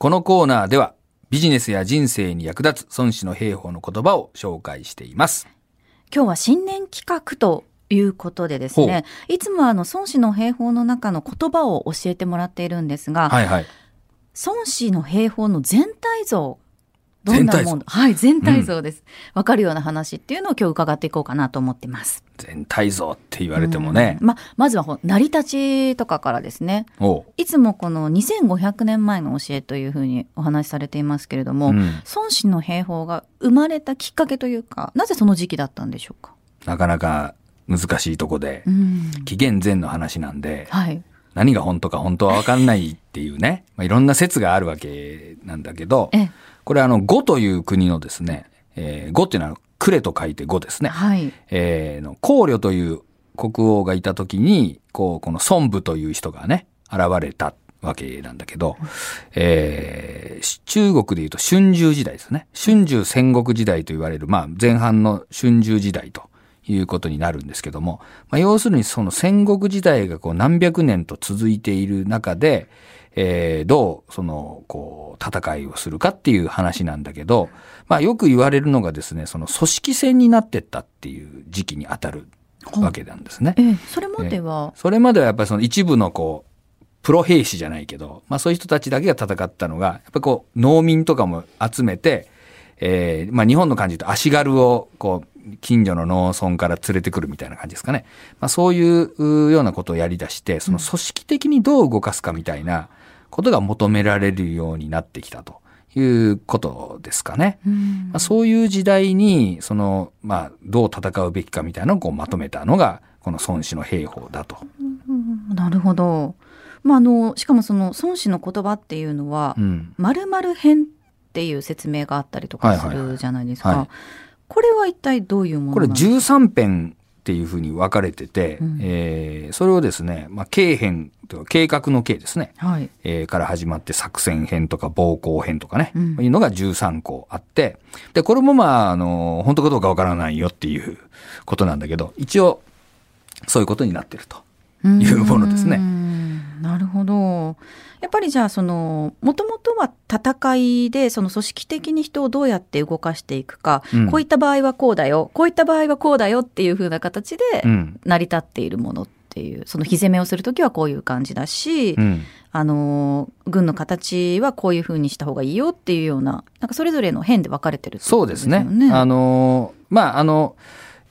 このコーナーではビジネスや人生に役立つ孫子の兵法の言葉を紹介しています。今日は新年企画ということでですね、いつもあの孫子の兵法の中の言葉を教えてもらっているんですが、はいはい。孫子の兵法の全体像、どんな全体像ものはい、全体像です。わ、かるような話っていうのを今日伺っていこうかなと思ってます。全体像って言われてもねう。んま、まずはほ成り立ちとかからですね。いつもこの2500年前の教えというふうにお話しされていますけれども、うん孫子の兵法が生まれたきっかけというか、なぜその時期だったんでしょうか？なかなか難しいとこでう、ん。紀元前の話なんで、はい。何が本当か本当は分かんないっていうね、まあ、いろんな説があるわけなんだけど、え、これあの、呉という国のですね、えー、呉っていうのは呉と書いて呉ですね。はい。えーの、考慮という国王がいた時に、こう、この孫武という人がね、現れたわけなんだけど、えー中国で言うと春秋時代ですね。春秋戦国時代と言われる、まあ前半の春秋時代ということになるんですけども、まあ要するにその戦国時代がこう何百年と続いている中で、えーどう、その、こう、戦いをするかっていう話なんだけど、まあよく言われるのがですね、その組織戦になってったっていう時期に当たるわけなんですね。え、それまでは、それまではやっぱりその一部のこう、プロ兵士じゃないけど、まあそういう人たちだけが戦ったのが、やっぱりこう、農民とかも集めて、えーまあ日本の感じと足軽をこう、近所の農村から連れてくるみたいな感じですかね。まあそういうようなことをやり出して、その組織的にどう動かすかみたいなことが求められるようになってきたということですかね。うんまあ、そういう時代に、その、まあ、どう戦うべきかみたいなのをこうまとめたのが、この孫子の兵法だと。うんなるほど。まあ、あの、しかもその孫子の言葉っていうのはう、ん。〇〇編っていう説明があったりとかすはいはいはいるじゃないですはいか。これは一体どういうものこれなんですか13編っていうふうに分かれてて、うんえーそれをですね、まあ、経編とい計画の計ですね。はい。えーから始まって作戦編とか暴行編とかね、うんいうのが13個あって、で、これもまあ、あの、本当かどうかわからないよっていうことなんだけど、一応、そういうことになってると。いうものですねうんなるほど。やっぱりじゃあそのもともとは戦いでその組織的に人をどうやって動かしていくか、うんこういった場合はこうだよこういった場合はこうだよっていう風な形でうん。成り立っているものっていうその火攻めをする時はこういう感じだし、うん。あの軍の形はこういう風にした方がいいよっていうようななんかそれぞれの編で分かれてるってそうですね。あのー、まあ、あの、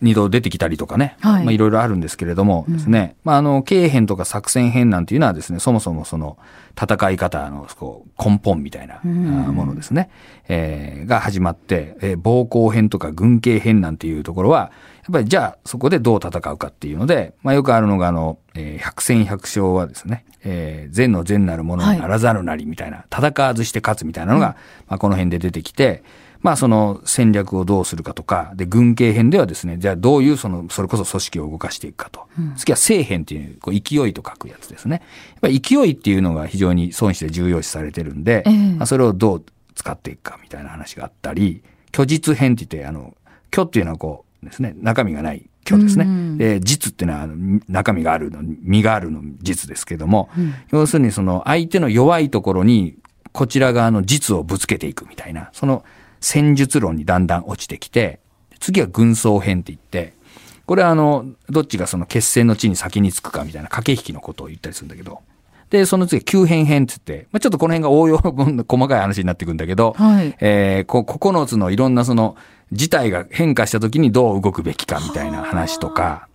二度出てきたりとかね、はい。まあいろいろあるんですけれどもですね、まああの、経編とか作戦編なんていうのはですね、そもそもその戦い方のこう根本みたいなものですね、えーが始まって、えー暴行編とか軍警編なんていうところは、やっぱりじゃあそこでどう戦うかっていうので、まあよくあるのがあの、えー百戦百勝はですね、えー善の善なるものにならざるなりみたいな、戦わずして勝つみたいなのが、まあこの辺で出てきて、まあその戦略をどうするかとか、で、軍警編ではですね、じゃあどういうその、それこそ組織を動かしていくかと。次は政編っていう、こう勢いと書くやつですね。やっぱり勢いっていうのが非常に孫子で重要視されてるんで、ええまあそれをどう使っていくかみたいな話があったり、虚実編って言って、あの、虚っていうのはこうですね、中身がない虚ですね。うんで、実っていうのは中身があるの、身があるの実ですけども、要するにその相手の弱いところにこちら側の実をぶつけていくみたいな、その戦術論にだんだん落ちてきて、次は軍曹編って言って、これはあの、どっちがその決戦の地に先につくかみたいな駆け引きのことを言ったりするんだけど、で、その次は急変編って言って、まあ、ちょっとこの辺が 応用、細かい話になってくるんだけど、はい。えーこ9つのいろんなその事態が変化した時にどう動くべきかみたいな話とか、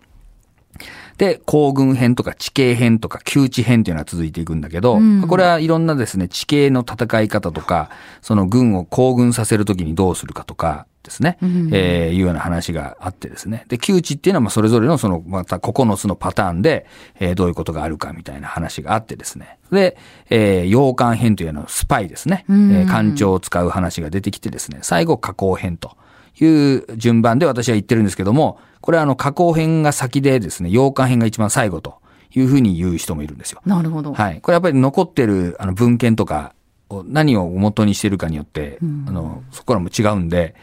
で、行軍編とか地形編とか窮地編っていうのは続いていくんだけど、うんこれはいろんなですね、地形の戦い方とか、その軍を行軍させるときにどうするかとかですね、うんえーいうような話があってですね。で、窮地っていうのはまあそれぞれのそのまた9つのパターンで、えーどういうことがあるかみたいな話があってですね。で、えー、洋館編というのはスパイですね。うんえー艦長を使う話が出てきてですね、最後加工編という順番で私は言ってるんですけども、これはあの加工編が先でですね、洋館編が一番最後というふうに言う人もいるんですよ。なるほど。はい。これやっぱり残ってるあの文献とかを何を元にしてるかによって、うんあの、そこらも違うんで、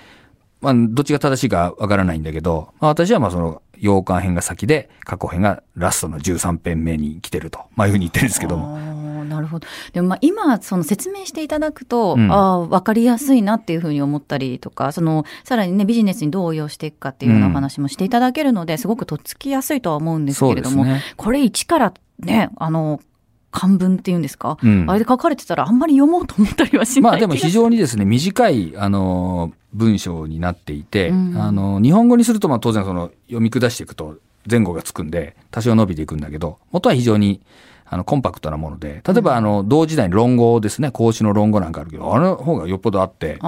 まあ、どっちが正しいかわからないんだけど、まあ私はまあその、洋館編が先で、過去編がラストの13編目に来てると、まあいうふうに言ってるんですけども。なるほど。でもまあ今、その説明していただくと、うん。ああ、わかりやすいなっていうふうに思ったりとか、その、さらにね、ビジネスにどう応用していくかっていうようなお話もしていただけるので、すごくとっつきやすいとは思うんですけれども、ね。これ一からね、あの、漢文っていうんですか、うん。あれで書かれてたらあんまり読もうと思ったりはしないまあでも非常にですね、短い、あの、文章になっていて、うん。あの、日本語にすると、まあ当然その、読み下していくと前後がつくんで、多少伸びていくんだけど、元は非常に、あの、コンパクトなもので、例えば、あの、同時代に論語ですね、孔子の論語なんかあるけど、あの方がよっぽどあって、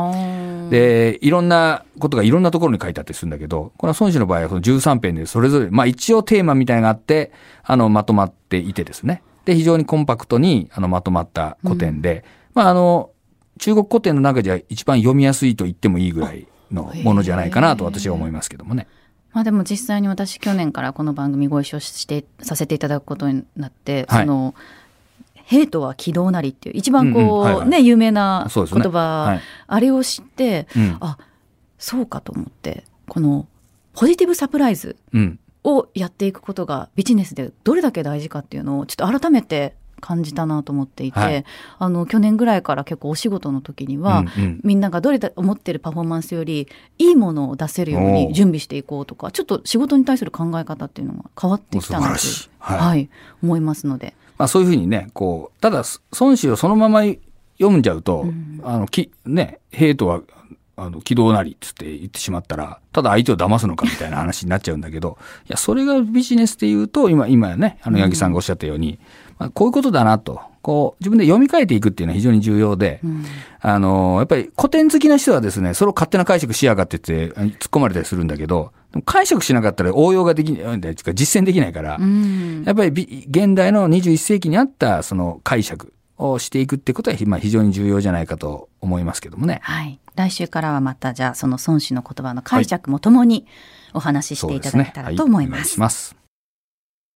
で、いろんなことがいろんなところに書いてあったりするんだけど、これは孫子の場合はその13編でそれぞれ、まあ一応テーマみたいなのがあって、あの、まとまっていてですね。で、非常にコンパクトに、あの、まとまった古典で、まああの、中国古典の中じゃ一番読みやすいと言ってもいいぐらいのものじゃないかなと私は思いますけどもね。まあでも実際に私去年からこの番組ご一緒してさせていただくことになって、はい。そのヘイトは軌道なりっていう一番こう、うんうん。はいはい。ね有名な言葉、ねはい。あれを知って、うん。あそうかと思ってこのポジティブサプライズうん。をやっていくことがビジネスでどれだけ大事かっていうのをちょっと改めて感じたなと思っていて、はい。あの去年ぐらいから結構お仕事の時には、うんうん。みんながどれだ思ってるパフォーマンスよりいいものを出せるようおにー。準備していこうとかちょっと仕事に対する考え方っていうのが変わってきたなとはい。はい、思いますので。まあそういうふうにね、こう、ただ、孫子をそのまま読んじゃうと、うん。あの、き、ね、兵とは、あの、軌道なりっつって言ってしまったら、ただ相手を騙すのかみたいな話になっちゃうんだけど、いや、それがビジネスで言うと、今、今ね、あの、八木さんがおっしゃったように、まあ、こういうことだなと、こう、自分で読み替えていくっていうのは非常に重要で、うんあの、やっぱり古典好きな人はですね、それを勝手な解釈しやがってって突っ込まれたりするんだけど、解釈しなかったら応用ができない、実践できないから、うんやっぱりび現代の21世紀にあったその解釈をしていくってことは、まあ、非常に重要じゃないかと思いますけどもね。はい。来週からはまたじゃあその孫子の言葉の解釈もともにお話ししていただけたらと思います。はいお願いします。